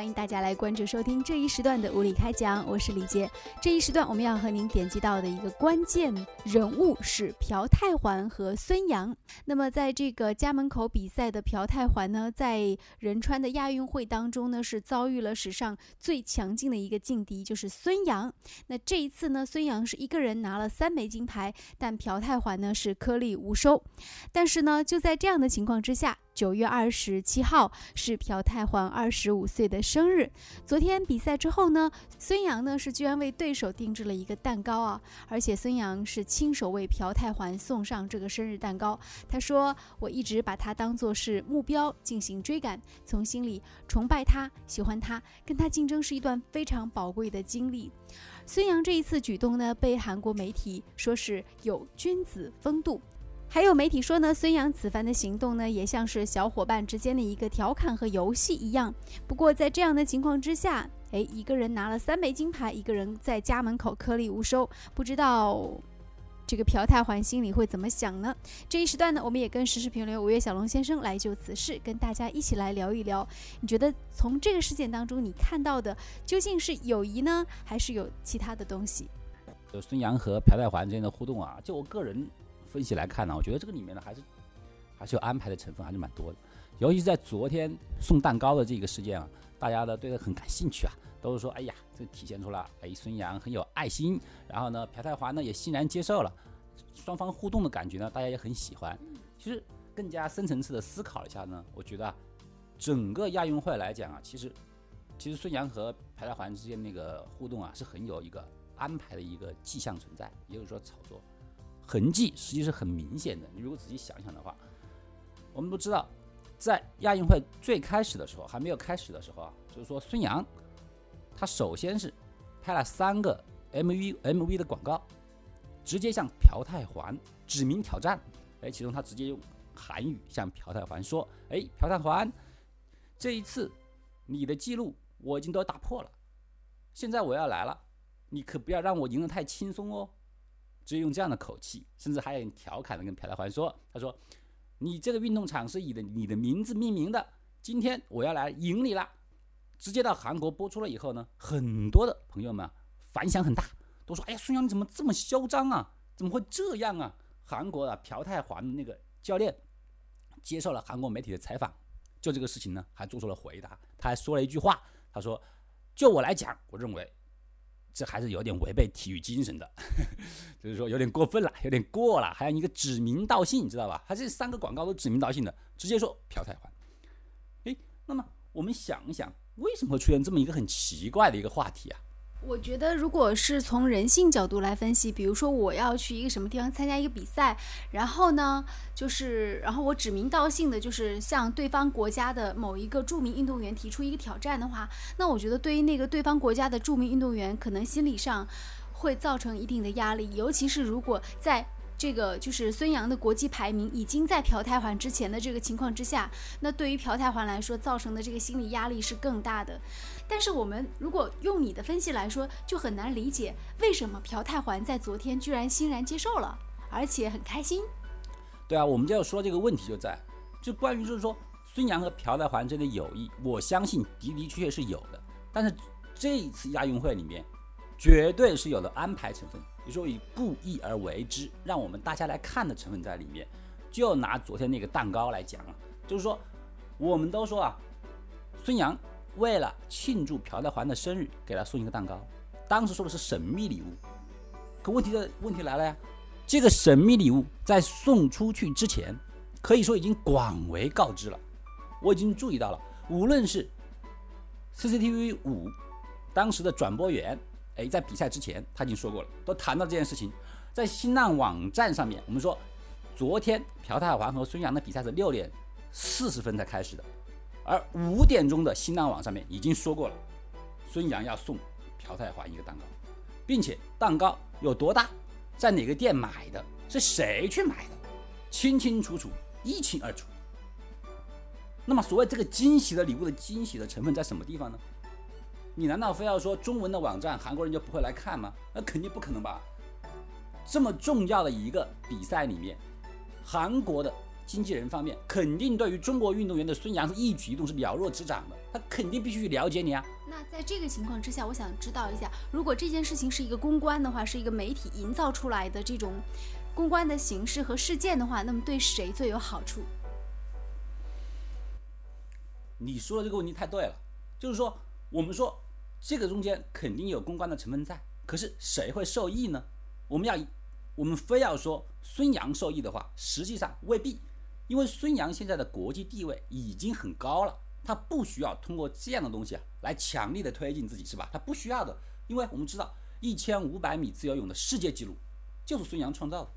欢迎大家来关注收听这一时段的无理开讲，我是李杰。这一时段我们要和您点击到的一个关键人物是朴泰桓和孙杨。那么在这个家门口比赛的朴泰桓呢，在仁川的亚运会当中呢，是遭遇了史上最强劲的一个劲敌，就是孙杨。那这一次呢，孙杨是一个人拿了三枚金牌，但朴泰桓呢是颗粒无收。但是呢，就在这样的情况之下。九月二十七号是朴泰桓二十五岁的生日。昨天比赛之后呢，孙杨呢是居然为对手定制了一个蛋糕啊，而且孙杨是亲手为朴泰桓送上这个生日蛋糕。他说：“我一直把他当作是目标进行追赶，从心里崇拜他，喜欢他，跟他竞争是一段非常宝贵的经历。”孙杨这一次举动呢，被韩国媒体说是有君子风度。还有媒体说呢，孙杨此番的行动呢，也像是小伙伴之间的一个调侃和游戏一样。不过在这样的情况之下，哎，一个人拿了三枚金牌，一个人在家门口颗粒无收，不知道这个朴泰桓心里会怎么想呢？这一时段呢，我们也跟时事评论员五月小龙先生来就此事跟大家一起来聊一聊。你觉得从这个事件当中你看到的究竟是友谊呢，还是有其他的东西？就孙杨和朴泰桓之间的互动啊，就我个人。分析来看呢，我觉得这个里面呢还是还是有安排的成分，还是蛮多的。尤其是在昨天送蛋糕的这个事件啊，大家呢对他很感兴趣啊，都是说，哎呀，这体现出了哎孙杨很有爱心，然后呢朴泰桓呢也欣然接受了，双方互动的感觉呢大家也很喜欢。其实更加深层次的思考一下呢，我觉得啊整个亚运会来讲啊，其实其实孙杨和朴泰桓之间那个互动啊是很有一个安排的一个迹象存在，也就是说炒作。痕迹实际是很明显的。你如果仔细想想的话，我们都知道，在亚运会最开始的时候，还没有开始的时候啊，就是说孙杨，他首先是拍了三个 MV MV 的广告，直接向朴泰桓指名挑战。哎，其中他直接用韩语向朴泰桓说：“哎，朴泰桓，这一次你的记录我已经都打破了，现在我要来了，你可不要让我赢得太轻松哦。”直接用这样的口气，甚至还有人调侃的跟朴泰桓说：“他说，你这个运动场是以的你的名字命名的，今天我要来赢你了。”直接到韩国播出了以后呢，很多的朋友们反响很大，都说：“哎呀，孙杨你怎么这么嚣张啊？怎么会这样啊？”韩国的朴泰桓的那个教练接受了韩国媒体的采访，就这个事情呢，还做出了回答。他还说了一句话，他说：“就我来讲，我认为。”这还是有点违背体育精神的，就是说有点过分了，有点过了。还有一个指名道姓，你知道吧？他这三个广告都指名道姓的，直接说朴泰桓。哎，那么我们想一想，为什么会出现这么一个很奇怪的一个话题啊？我觉得，如果是从人性角度来分析，比如说我要去一个什么地方参加一个比赛，然后呢，就是然后我指名道姓的，就是向对方国家的某一个著名运动员提出一个挑战的话，那我觉得对于那个对方国家的著名运动员，可能心理上会造成一定的压力，尤其是如果在。这个就是孙杨的国际排名已经在朴泰桓之前的这个情况之下，那对于朴泰桓来说造成的这个心理压力是更大的。但是我们如果用你的分析来说，就很难理解为什么朴泰桓在昨天居然欣然接受了，而且很开心。对啊，我们就要说这个问题就在，就关于就是说孙杨和朴泰桓之间的友谊，我相信的的确确是有的。但是这一次亚运会里面，绝对是有了安排成分。说以故意而为之，让我们大家来看的成分在里面，就拿昨天那个蛋糕来讲啊，就是说，我们都说啊，孙杨为了庆祝朴泰桓的生日，给他送一个蛋糕，当时说的是神秘礼物，可问题的问题来了呀，这个神秘礼物在送出去之前，可以说已经广为告知了，我已经注意到了，无论是 CCTV 五当时的转播员。哎，在比赛之前他已经说过了，都谈到这件事情，在新浪网站上面，我们说，昨天朴泰桓和孙杨的比赛是六点四十分才开始的，而五点钟的新浪网上面已经说过了，孙杨要送朴泰桓一个蛋糕，并且蛋糕有多大，在哪个店买的，是谁去买的，清清楚楚，一清二楚。那么，所谓这个惊喜的礼物的惊喜的成分在什么地方呢？你难道非要说中文的网站韩国人就不会来看吗？那肯定不可能吧！这么重要的一个比赛里面，韩国的经纪人方面，肯定对于中国运动员的孙杨是一举一动是了若指掌的，他肯定必须去了解你啊。那在这个情况之下，我想知道一下，如果这件事情是一个公关的话，是一个媒体营造出来的这种公关的形式和事件的话，那么对谁最有好处？你说的这个问题太对了，就是说我们说这个中间肯定有公关的成分在，可是谁会受益呢？我们要我们非要说孙杨受益的话，实际上未必。因为孙杨现在的国际地位已经很高了，他不需要通过这样的东西啊来强力的推进自己，是吧？他不需要的，因为我们知道一千五百米自由泳的世界纪录就是孙杨创造的，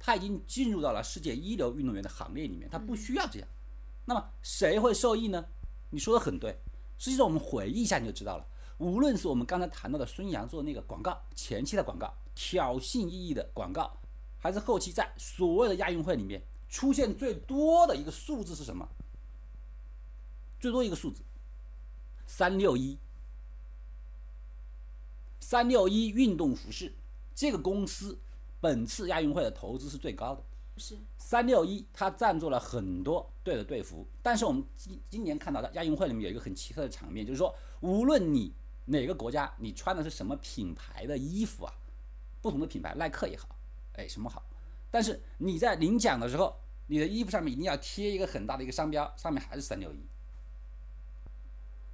他已经进入到了世界一流运动员的行列里面，他不需要这样。那么谁会受益呢？你说的很对，实际上我们回忆一下你就知道了。无论是我们刚才谈到的孙杨做那个广告，前期的广告，挑衅意义的广告，还是后期在所有的亚运会里面。出现最多的一个数字是什么？最多一个数字，三六一。三六一运动服饰这个公司，本次亚运会的投资是最高的。是三六一，它赞助了很多队的队服。但是我们今今年看到的亚运会里面有一个很奇特的场面，就是说，无论你哪个国家，你穿的是什么品牌的衣服啊，不同的品牌，耐克也好，哎，什么好，但是你在领奖的时候。你的衣服上面一定要贴一个很大的一个商标，上面还是三六一。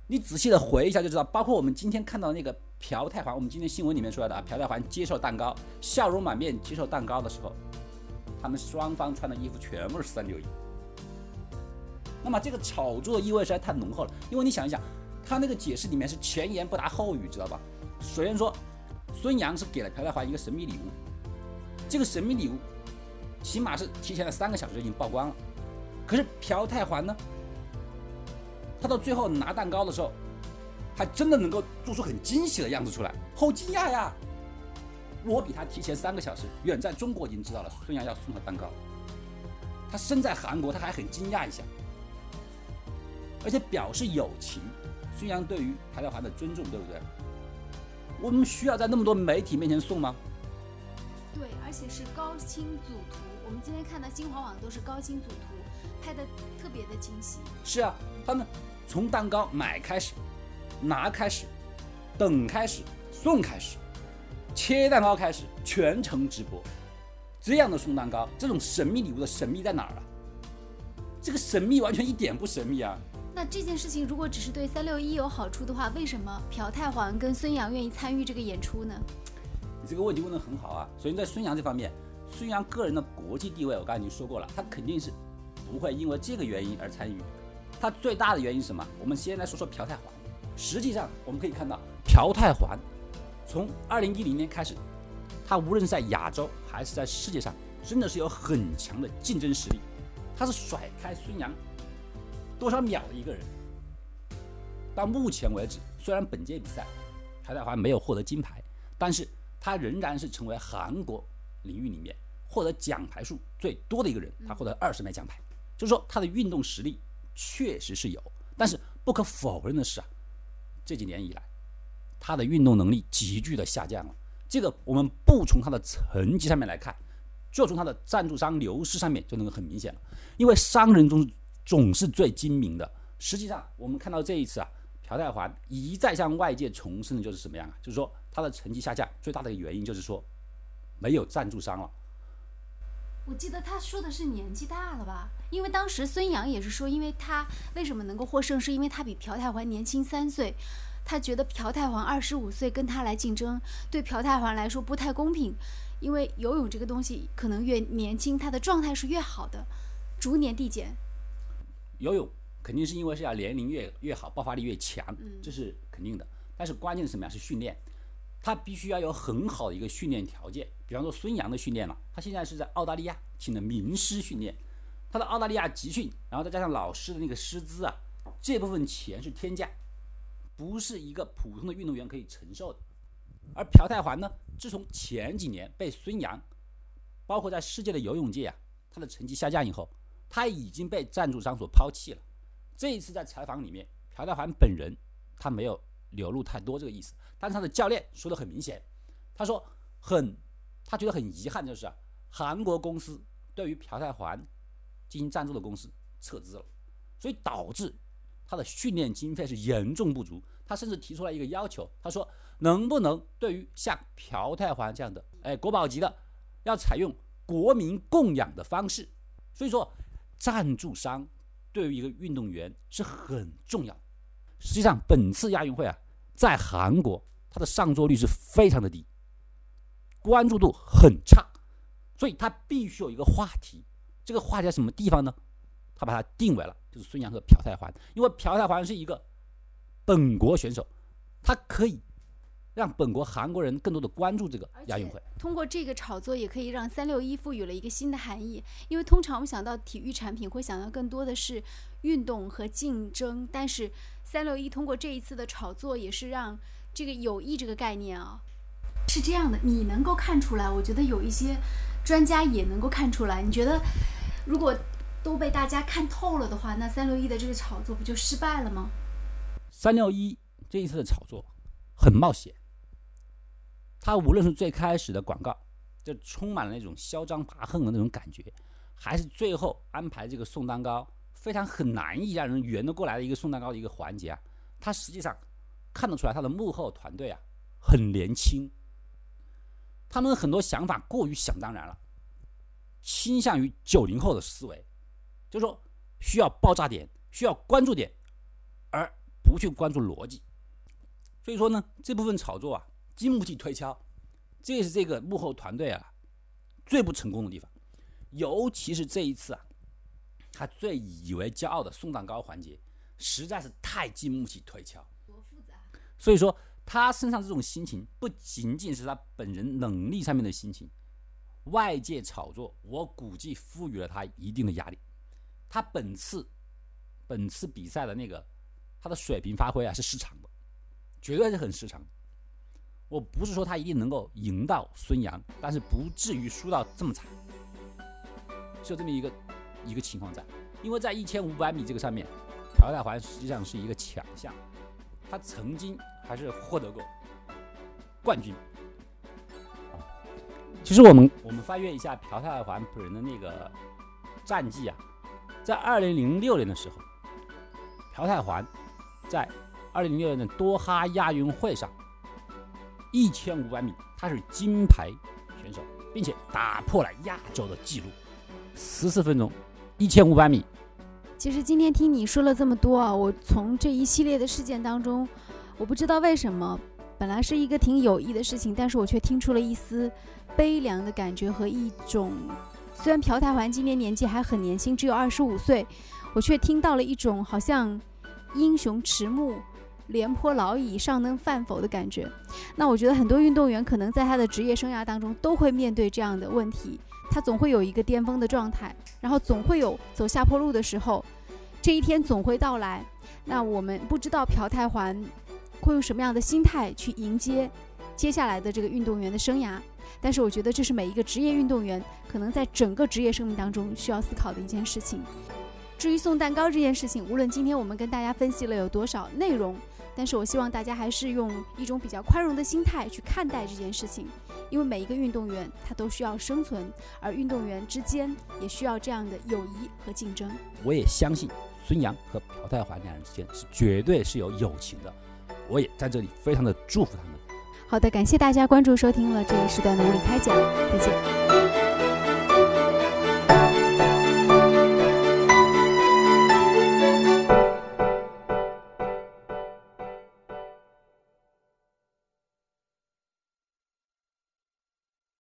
你仔细的回忆一下就知道，包括我们今天看到那个朴泰桓，我们今天新闻里面出来的啊，朴泰桓接受蛋糕，笑容满面接受蛋糕的时候，他们双方穿的衣服全部是三六一。那么这个炒作意味实在太浓厚了，因为你想一想，他那个解释里面是前言不搭后语，知道吧？首先说，孙杨是给了朴泰桓一个神秘礼物，这个神秘礼物。起码是提前了三个小时就已经曝光了，可是朴泰桓呢？他到最后拿蛋糕的时候，还真的能够做出很惊喜的样子出来，好惊讶呀！我比他提前三个小时，远在中国已经知道了孙杨要送他蛋糕，他身在韩国他还很惊讶一下，而且表示友情。孙杨对于朴泰桓的尊重，对不对？我们需要在那么多媒体面前送吗？对，而且是高清组图。我们今天看到新华网都是高清组图，拍的特别的清晰。是啊，他们从蛋糕买开始，拿开始，等开始，送开始，切蛋糕开始，全程直播。这样的送蛋糕，这种神秘礼物的神秘在哪儿啊？这个神秘完全一点不神秘啊！那这件事情如果只是对三六一有好处的话，为什么朴泰桓跟孙杨愿意参与这个演出呢？你这个问题问得很好啊！首先在孙杨这方面。孙杨个人的国际地位，我刚才已经说过了，他肯定是不会因为这个原因而参与。他最大的原因是什么？我们先来说说朴泰桓。实际上，我们可以看到，朴泰桓从二零一零年开始，他无论是在亚洲还是在世界上，真的是有很强的竞争实力。他是甩开孙杨多少秒的一个人。到目前为止，虽然本届比赛柴泰华没有获得金牌，但是他仍然是成为韩国。领域里面获得奖牌数最多的一个人，他获得二十枚奖牌，就是说他的运动实力确实是有，但是不可否认的是啊，这几年以来，他的运动能力急剧的下降了。这个我们不从他的成绩上面来看，就从他的赞助商流失上面就能够很明显了。因为商人中总是最精明的。实际上，我们看到这一次啊，朴泰桓一再向外界重申的就是什么样啊？就是说他的成绩下降最大的原因就是说。没有赞助商了。我记得他说的是年纪大了吧？因为当时孙杨也是说，因为他为什么能够获胜，是因为他比朴泰桓年轻三岁。他觉得朴泰桓二十五岁跟他来竞争，对朴泰桓来说不太公平。因为游泳这个东西，可能越年轻，他的状态是越好的，逐年递减。游泳肯定是因为是要年龄越越好，爆发力越强，这是肯定的。但是关键是什么呀？是训练。他必须要有很好的一个训练条件，比方说孙杨的训练了，他现在是在澳大利亚请的名师训练，他的澳大利亚集训，然后再加上老师的那个师资啊，这部分钱是天价，不是一个普通的运动员可以承受的。而朴泰桓呢，自从前几年被孙杨，包括在世界的游泳界啊，他的成绩下降以后，他已经被赞助商所抛弃了。这一次在采访里面，朴泰桓本人他没有流露太多这个意思。但是他的教练说的很明显，他说很，他觉得很遗憾，就是韩国公司对于朴泰桓进行赞助的公司撤资了，所以导致他的训练经费是严重不足。他甚至提出来一个要求，他说能不能对于像朴泰桓这样的哎国宝级的，要采用国民供养的方式。所以说，赞助商对于一个运动员是很重要。实际上，本次亚运会啊，在韩国它的上座率是非常的低，关注度很差，所以他必须有一个话题。这个话题在什么地方呢？他把它定为了就是孙杨和朴泰桓，因为朴泰桓是一个。本国选手，他可以让本国韩国人更多的关注这个亚运会。通过这个炒作，也可以让三六一赋予了一个新的含义。因为通常我们想到体育产品，会想到更多的是运动和竞争，但是三六一通过这一次的炒作，也是让这个友谊这个概念啊，是这样的。你能够看出来，我觉得有一些专家也能够看出来。你觉得，如果都被大家看透了的话，那三六一的这个炒作不就失败了吗？三六一这一次的炒作很冒险，他无论是最开始的广告，就充满了那种嚣张跋扈的那种感觉，还是最后安排这个送蛋糕，非常很难以让人圆得过来的一个送蛋糕的一个环节啊，他实际上看得出来他的幕后团队啊很年轻，他们很多想法过于想当然了，倾向于九零后的思维，就是说需要爆炸点，需要关注点，而。不去关注逻辑，所以说呢，这部分炒作啊，经不起推敲，这也是这个幕后团队啊最不成功的地方。尤其是这一次啊，他最以为骄傲的送蛋糕环节，实在是太经不起推敲。多复杂。所以说，他身上这种心情，不仅仅是他本人能力上面的心情，外界炒作，我估计赋予了他一定的压力。他本次本次比赛的那个。他的水平发挥啊是失常的，绝对是很失常。我不是说他一定能够赢到孙杨，但是不至于输到这么惨，是有这么一个一个情况在。因为在一千五百米这个上面，朴泰桓实际上是一个强项，他曾经还是获得过冠军。其实我们我们翻阅一下朴泰桓本人的那个战绩啊，在二零零六年的时候，朴泰桓。在二零零六年的多哈亚运会上，一千五百米他是金牌选手，并且打破了亚洲的纪录，十四分钟一千五百米。其实今天听你说了这么多啊，我从这一系列的事件当中，我不知道为什么，本来是一个挺有益的事情，但是我却听出了一丝悲凉的感觉和一种，虽然朴泰桓今年年纪还很年轻，只有二十五岁，我却听到了一种好像。英雄迟暮，廉颇老矣，尚能饭否的感觉。那我觉得很多运动员可能在他的职业生涯当中都会面对这样的问题，他总会有一个巅峰的状态，然后总会有走下坡路的时候，这一天总会到来。那我们不知道朴泰桓会用什么样的心态去迎接接下来的这个运动员的生涯，但是我觉得这是每一个职业运动员可能在整个职业生命当中需要思考的一件事情。至于送蛋糕这件事情，无论今天我们跟大家分析了有多少内容，但是我希望大家还是用一种比较宽容的心态去看待这件事情，因为每一个运动员他都需要生存，而运动员之间也需要这样的友谊和竞争。我也相信孙杨和朴泰桓两人之间是绝对是有友情的，我也在这里非常的祝福他们。好的，感谢大家关注收听了这一时段的物理开讲，再见。